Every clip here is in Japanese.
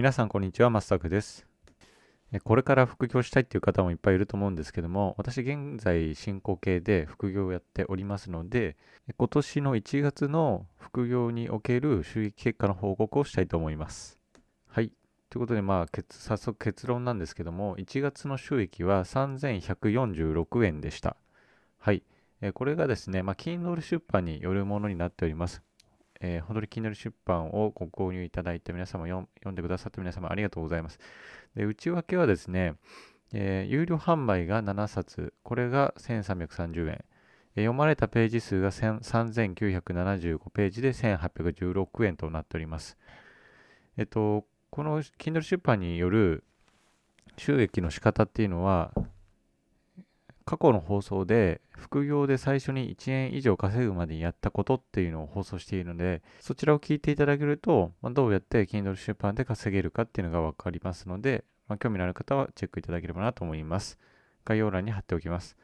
皆さんこんにちは、マスタクです。これから副業したいっていう方もいっぱいいると思うんですけども、私現在進行形で副業をやっておりますので、今年の1月の副業における収益結果の報告をしたいと思います。はい。ということで、まあ、早速結論なんですけども、1月の収益は3146円でした。はい。これがですね、まあ、Kindle 出版によるものになっております。えー、本当に Kindle 出版をご購入いただいて皆様読んでくださった皆様ありがとうございます。で内訳はですね、えー、有料販売が7冊、これが1330円。えー、読まれたページ数が3975ページで1816円となっております。えっと、この Kindle 出版による収益の仕方っていうのは、過去の放送で副業で最初に1円以上稼ぐまでやったことっていうのを放送しているのでそちらを聞いていただけると、まあ、どうやって Kindle 出版で稼げるかっていうのが分かりますので、まあ、興味のある方はチェックいただければなと思います。概要欄に貼っておきます。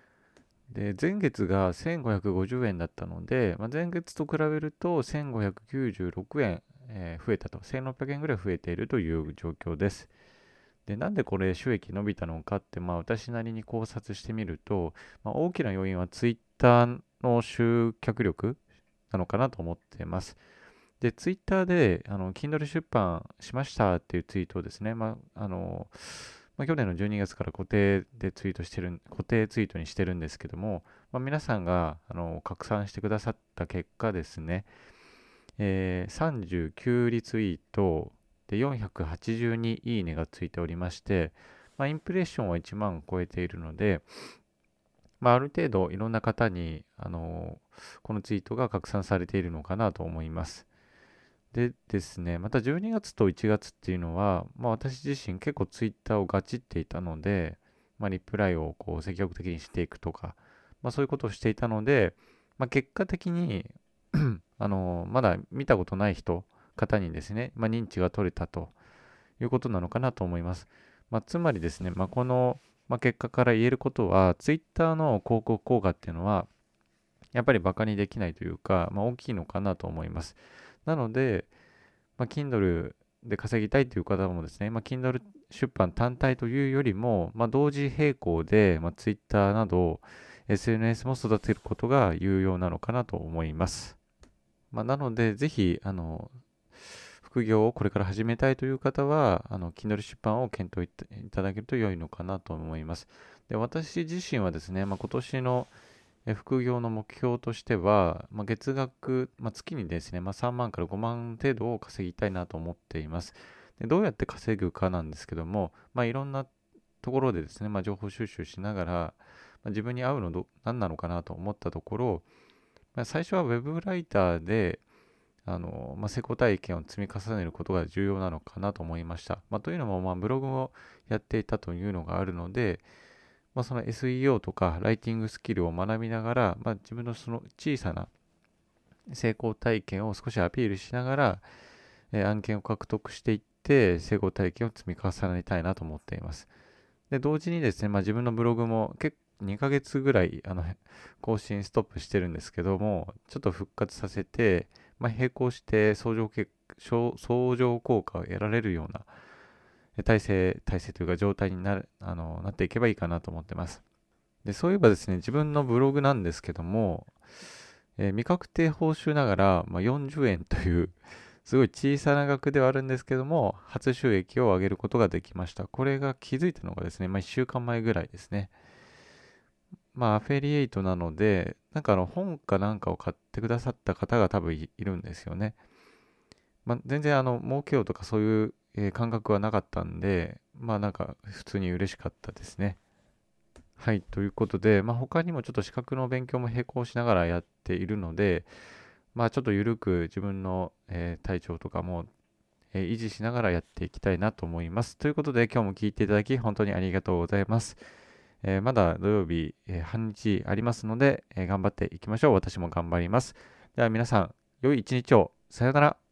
で前月が1550円だったので、まあ、前月と比べると1596円、えー、増えたと。1600円ぐらい増えているという状況です。で、なんでこれ収益伸びたのかって、まあ私なりに考察してみると、まあ、大きな要因は Twitter の集客力なのかなと思ってます。で、Twitter で、あの、Kindle 出版しましたっていうツイートをですね、まあ、あの、まあ、去年の12月から固定でツイートしてる、固定ツイートにしてるんですけども、まあ、皆さんが、あの、拡散してくださった結果ですね、えー、39リツイート、で、482いいねがついておりまして、まあ、インプレッションは1万超えているので、まあ、ある程度いろんな方に、あのこのツイートが拡散されているのかなと思います。でですね、また12月と1月っていうのは、まあ、私自身結構ツイッターをガチっていたので、まあ、リプライをこう積極的にしていくとか、まあ、そういうことをしていたので、まあ、結果的に あのまだ見たことない人方にですね、まあ、認知が取れたということなのかなと思います。まあ、つまりですね、まあ、この、ま結果から言えることは、Twitter の広告効果っていうのは、やっぱりバカにできないというか、ま大きいのかなと思います。なので、ま、Kindle で稼ぎたいという方もですね、ま、Kindle 出版単体というよりも、ま、同時並行で、まあ、Twitter など SNS も育てることが有用なのかなと思います。まあ、なので、ぜひ、あの、副業をこれから始めたいという方は、あの、Kindle 出版を検討いただけると良いのかなと思います。で、私自身はですね、まあ、今年の副業の目標としては、まあ、月額、まあ、月にですね、まあ、3万から5万程度を稼ぎたいなと思っています。でどうやって稼ぐかなんですけども、まあ、いろんなところでですね、まあ、情報収集しながら、まあ、自分に合うのど何なのかなと思ったところ、まあ、最初は Web ライターで、あの、まあ、成功体験を積み重ねることが重要なのかなと思いました。まあ、というのも、まあ、ブログをやっていたというのがあるので、まあ、その SEO とかライティングスキルを学びながら、まあ、自分のその小さな成功体験を少しアピールしながら、えー、案件を獲得していって成功体験を積み重ねたいなと思っています。で、同時にですね、まあ、自分のブログも結構2ヶ月ぐらいあの更新ストップしてるんですけども、ちょっと復活させて、まあ、並行して相乗相乗効果を得られるような体制、体制というか状態になるあのなっていけばいいかなと思ってます。でそういえばですね、自分のブログなんですけども、えー、未確定報酬ながら、まあ、40円という、すごい小さな額ではあるんですけども、初収益を上げることができました。これが気づいたのがですね、まあ、1週間前ぐらいですね。まあ、アフェリエイトなので、なんかあの本かなんかを買ってくださった方が多分いるんですよね。まあ、全然あの、儲けようとかそういう、え、感覚はなかったんで、まあなんか普通に嬉しかったですね。はい、ということで、まあ、他にもちょっと資格の勉強も並行しながらやっているので、まあちょっと緩く自分の、え、体調とかも、え、維持しながらやっていきたいなと思います。ということで今日も聞いていただき本当にありがとうございます。えー、まだ土曜日、えー、半日ありますので、えー、頑張っていきましょう。私も頑張ります。では皆さん、良い一日を。さようなら。